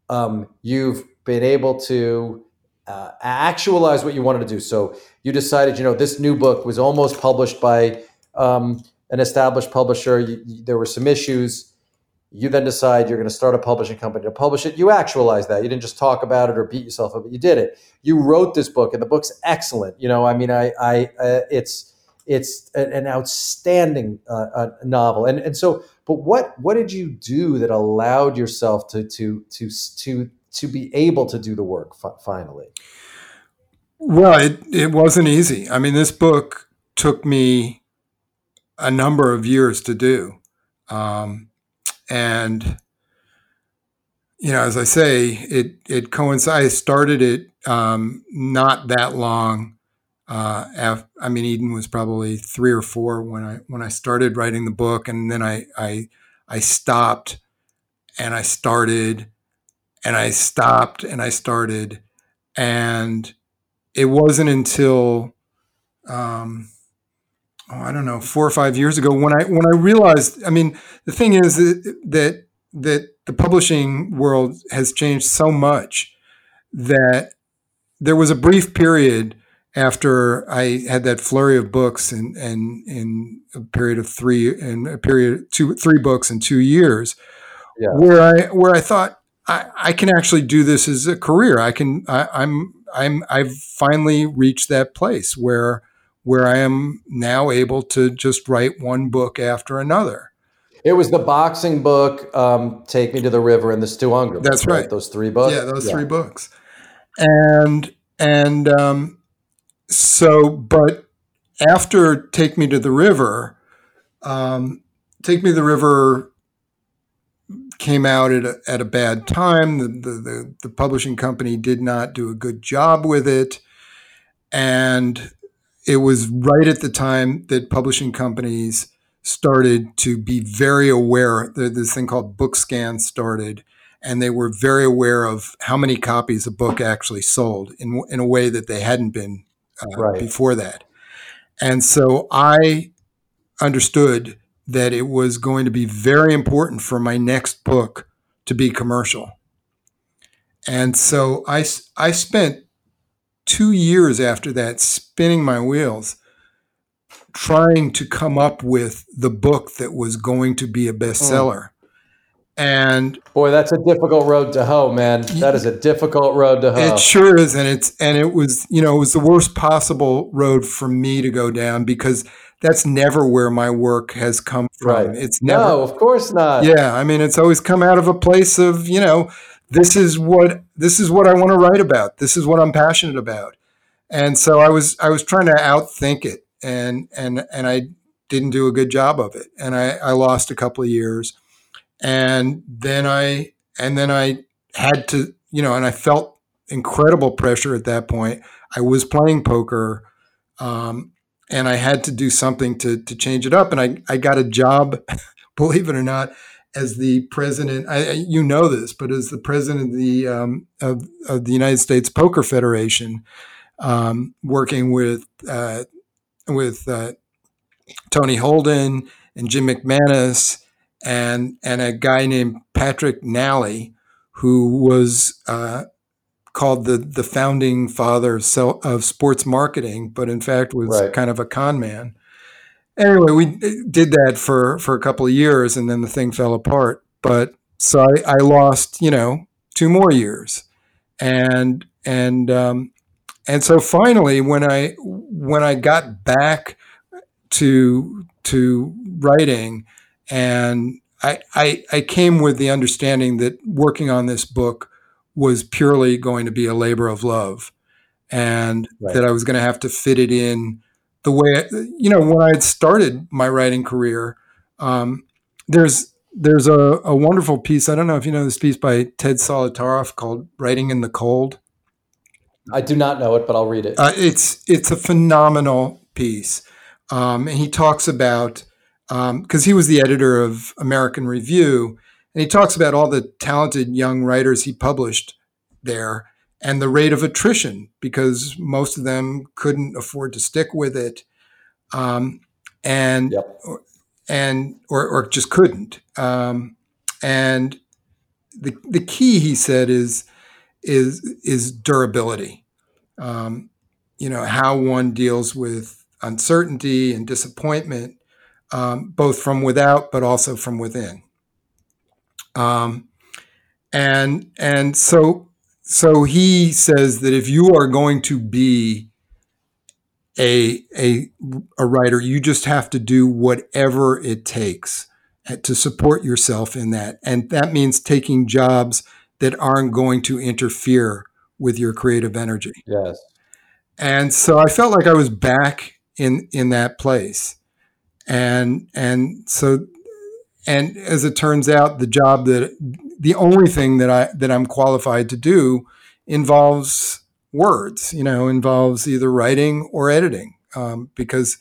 um, you've been able to uh, actualize what you wanted to do. So you decided, you know, this new book was almost published by um, an established publisher. You, you, there were some issues you then decide you're going to start a publishing company to publish it. You actualize that. You didn't just talk about it or beat yourself up, you did it. You wrote this book, and the book's excellent. You know, I mean, I, I, uh, it's, it's an outstanding uh, uh, novel. And and so, but what what did you do that allowed yourself to to to to to be able to do the work finally? Well, it it wasn't easy. I mean, this book took me a number of years to do. Um, and you know, as I say, it it coincides. I started it um, not that long. Uh, I mean, Eden was probably three or four when I when I started writing the book, and then I I I stopped, and I started, and I stopped, and I started, and it wasn't until um, oh, I don't know, four or five years ago when I when I realized. I mean, the thing is that that, that the publishing world has changed so much that there was a brief period after I had that flurry of books and and in a period of three and a period two three books in two years, yeah. where I where I thought I, I can actually do this as a career. I can I, I'm I'm I've finally reached that place where where I am now able to just write one book after another. It was the boxing book, um, Take Me to the River, and the Stu Ungar. That's right. right. Those three books. Yeah, those yeah. three books. And and um, so, but after Take Me to the River, um, Take Me to the River came out at a, at a bad time. The, the, the, the publishing company did not do a good job with it. And it was right at the time that publishing companies started to be very aware. This thing called BookScan started, and they were very aware of how many copies a book actually sold in in a way that they hadn't been uh, right. before that. And so I understood that it was going to be very important for my next book to be commercial. And so I, I spent two years after that spinning my wheels trying to come up with the book that was going to be a bestseller. Mm. And boy, that's a difficult road to hoe, man. That is a difficult road to hoe. It sure is, and it's and it was you know it was the worst possible road for me to go down because that's never where my work has come from. Right. It's never. No, of course not. Yeah, I mean, it's always come out of a place of you know, this is what this is what I want to write about. This is what I'm passionate about, and so I was I was trying to outthink it, and and and I didn't do a good job of it, and I I lost a couple of years, and then I and then I had to you know, and I felt incredible pressure at that point. I was playing poker. Um, and I had to do something to to change it up. And I I got a job, (laughs) believe it or not, as the president. I, you know this, but as the president of the um, of, of, the United States Poker Federation, um, working with uh, with uh, Tony Holden and Jim McManus and and a guy named Patrick Nally, who was uh, called the the founding father of, of sports marketing, but in fact was right. kind of a con man. Anyway, we did that for for a couple of years, and then the thing fell apart. But so I, I lost, you know, two more years, and and um, and so finally, when I when I got back to to writing, and I, I, I came with the understanding that working on this book was purely going to be a labor of love and right. that I was going to have to fit it in the way, you know, when I had started my writing career, um, there's, there's a, a wonderful piece. I don't know if you know this piece by Ted Solotaroff called Writing in the Cold. I do not know it, but I'll read it. Uh, it's, it's a phenomenal piece. Um, and he talks about, because um, he was the editor of American Review, and he talks about all the talented young writers he published there and the rate of attrition because most of them couldn't afford to stick with it. Um, and yep. and or, or just couldn't. Um, and the the key, he said, is is is durability. Um, you know how one deals with uncertainty and disappointment, um, both from without but also from within. Um, and and so so he says that if you are going to be a a a writer, you just have to do whatever it takes to support yourself in that, and that means taking jobs that aren't going to interfere with your creative energy. Yes. And so I felt like I was back in in that place, and and so and as it turns out, the job that the only thing that I that I'm qualified to do involves words. You know, involves either writing or editing. Um, because,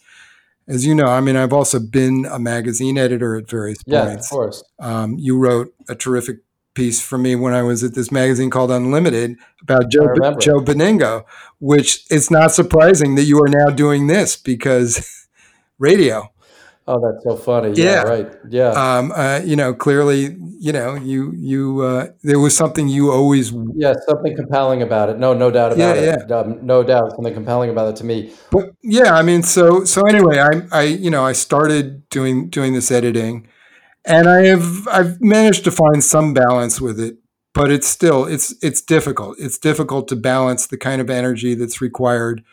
as you know, I mean, I've also been a magazine editor at various yeah, points. Yeah, of course. Um, you wrote a terrific piece for me when I was at this magazine called Unlimited about Joe B- Joe Benigno, which it's not surprising that you are now doing this because (laughs) radio. Oh, that's so funny. Yeah, yeah. right. Yeah. Um, uh, you know, clearly, you know, you you uh, there was something you always. Yeah, something compelling about it. No, no doubt about yeah, it. Yeah. Um, no doubt, something compelling about it to me. But yeah, I mean, so so anyway, I I you know I started doing doing this editing, and I have I've managed to find some balance with it, but it's still it's it's difficult. It's difficult to balance the kind of energy that's required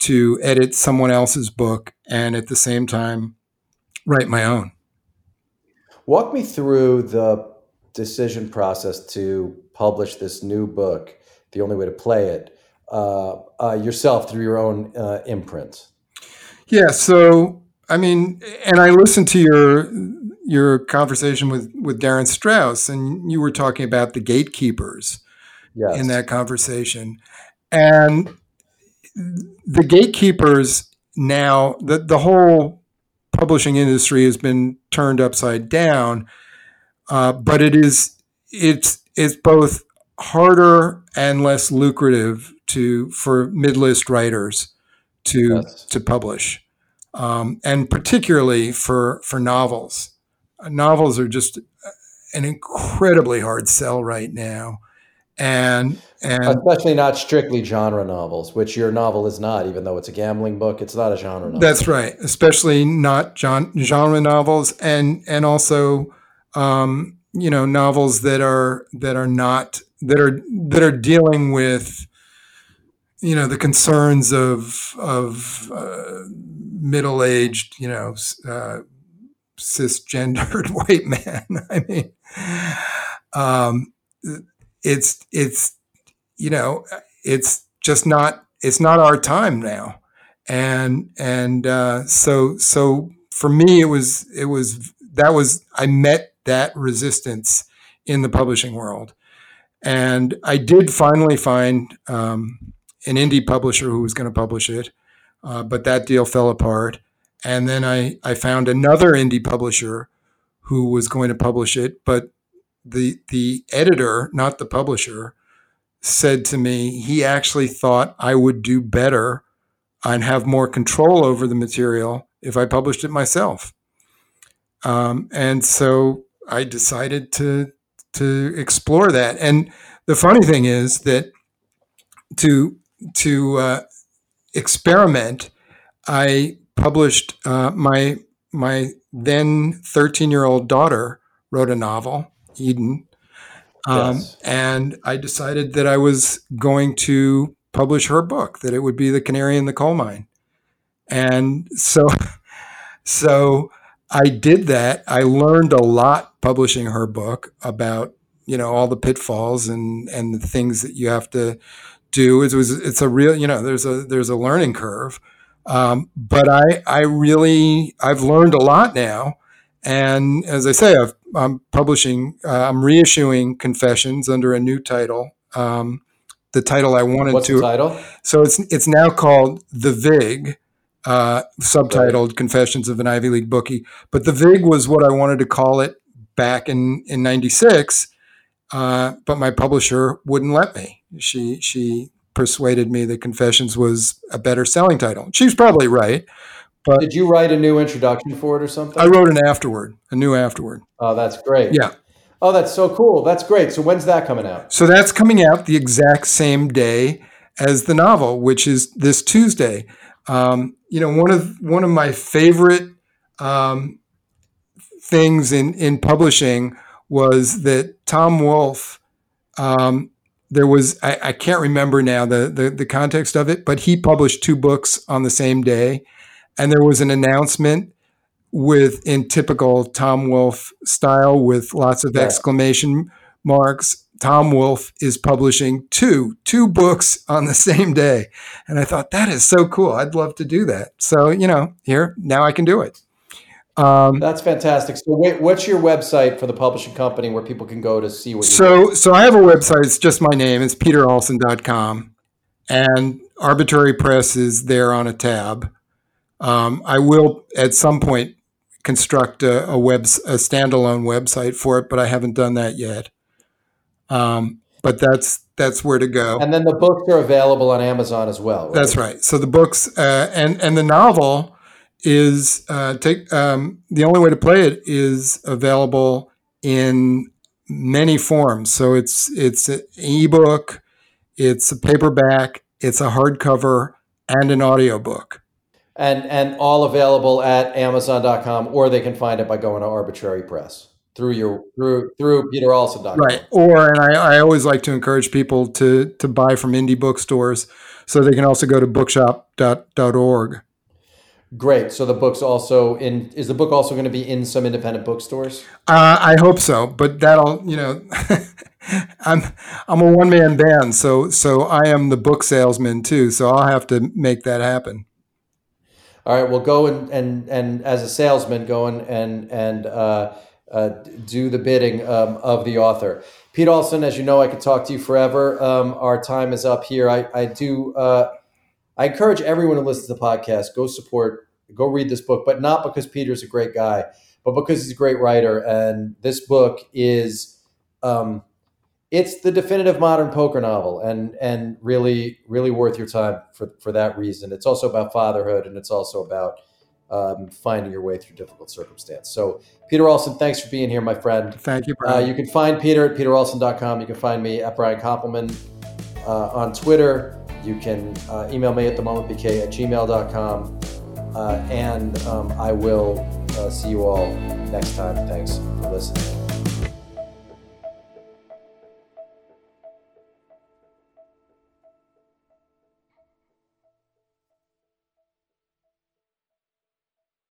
to edit someone else's book and at the same time write my own. Walk me through the decision process to publish this new book, The Only Way to Play It, uh, uh, yourself through your own uh, imprint. Yeah. So, I mean, and I listened to your your conversation with with Darin Strauss, and you were talking about the gatekeepers yes. in that conversation, and the gatekeepers now the the whole publishing industry has been turned upside down. Uh, but it is it's it's both harder and less lucrative to for mid-list writers to yes. to publish, um, and particularly for for novels. Novels are just an incredibly hard sell right now, and and especially not strictly genre novels, which your novel is not, even though it's a gambling book. It's not a genre novel. That's right, especially not genre novels, and and also, um, you know novels that are that are not that are that are dealing with you know the concerns of of uh, middle aged you know uh, cisgendered (laughs) white man. (laughs) I mean, um, it's it's you know it's just not it's not our time now, and and uh, so so for me it was it was that was I met that resistance in the publishing world, and I did finally find um, an indie publisher who was going to publish it, uh, but that deal fell apart. And then I, I found another indie publisher who was going to publish it, but the the editor, not the publisher, said to me he actually thought I would do better and have more control over the material if I published it myself. Um, and so I decided to to explore that. And the funny thing is that to to uh, experiment, I published uh, my my then 13 year old daughter wrote a novel, Eden, um, yes. and I decided that I was going to publish her book, that it would be the canary in the coal mine, and so (laughs) so I did that. I learned a lot publishing her book about you know all the pitfalls and and the things that you have to do. It was it's a real you know there's a there's a learning curve um, but I, I really, I've learned a lot now. And as I say, i am publishing, uh, I'm reissuing Confessions under a new title. Um, the title I wanted What's to. The title? So it's it's now called The Vig, uh, subtitled okay. Confessions of an Ivy League Bookie. But The Vig was what I wanted to call it back in in '96. Uh, but my publisher wouldn't let me. She she persuaded me that Confessions was a better selling title. She's probably right. But did you write a new introduction for it or something? I wrote an afterword, a new afterword. Oh, that's great. Yeah. Oh, that's so cool. That's great. So when's that coming out? So that's coming out the exact same day as the novel, which is this Tuesday. Um, you know, one of one of my favorite um, things in in publishing was that Tom Wolfe um, there was I, I, can't remember now the, the the context of it, but he published two books on the same day, and there was an announcement with in typical Tom Wolfe style with lots of yeah. exclamation marks. Tom Wolfe is publishing two two books on the (laughs) same day, and I thought that is so cool. I'd love to do that. So you know, here now I can do it. Um, That's fantastic. So, wait, what's your website for the publishing company where people can go to see what? So, doing? so I have a website. It's just my name. It's peteralson.com, and Arbitrary Press is there on a tab. Um, I will at some point construct a, a web a standalone website for it, but I haven't done that yet. Um, but that's that's where to go. And then the books are available on Amazon as well. Right? That's right. So the books uh, and and the novel is uh, take um, the only way to play it is available in many forms. So it's it's an ebook, it's a paperback, it's a hardcover, and an audiobook. And and all available at Amazon.com, or they can find it by going to Arbitrary Press through your through through peteralson.com. Right. Or and I, I always like to encourage people to to buy from indie bookstores. So they can also go to bookshop.org. Great. So the book's also in. Is the book also going to be in some independent bookstores? Uh, I hope so, but that'll you know, (laughs) I'm I'm a one man band, so so I am the book salesman too. So I'll have to make that happen. All right. Well, go and and and as a salesman, go and and and uh, uh, do the bidding um, of the author. Pete Alson, as you know, I could talk to you forever. Um, our time is up here. I I do. Uh, I encourage everyone who listens to the podcast go support, go read this book, but not because Peter's a great guy, but because he's a great writer. And this book is, um, it's the definitive modern poker novel, and and really really worth your time for for that reason. It's also about fatherhood, and it's also about um, finding your way through difficult circumstance. So, Peter Alson, thanks for being here, my friend. Thank you, Brian. Uh, you can find Peter at peteralson.com. You can find me at Brian Koppelman uh, on Twitter. You can uh, email me at the momentbk at gmail.com. Uh, and um, I will uh, see you all next time. Thanks for listening.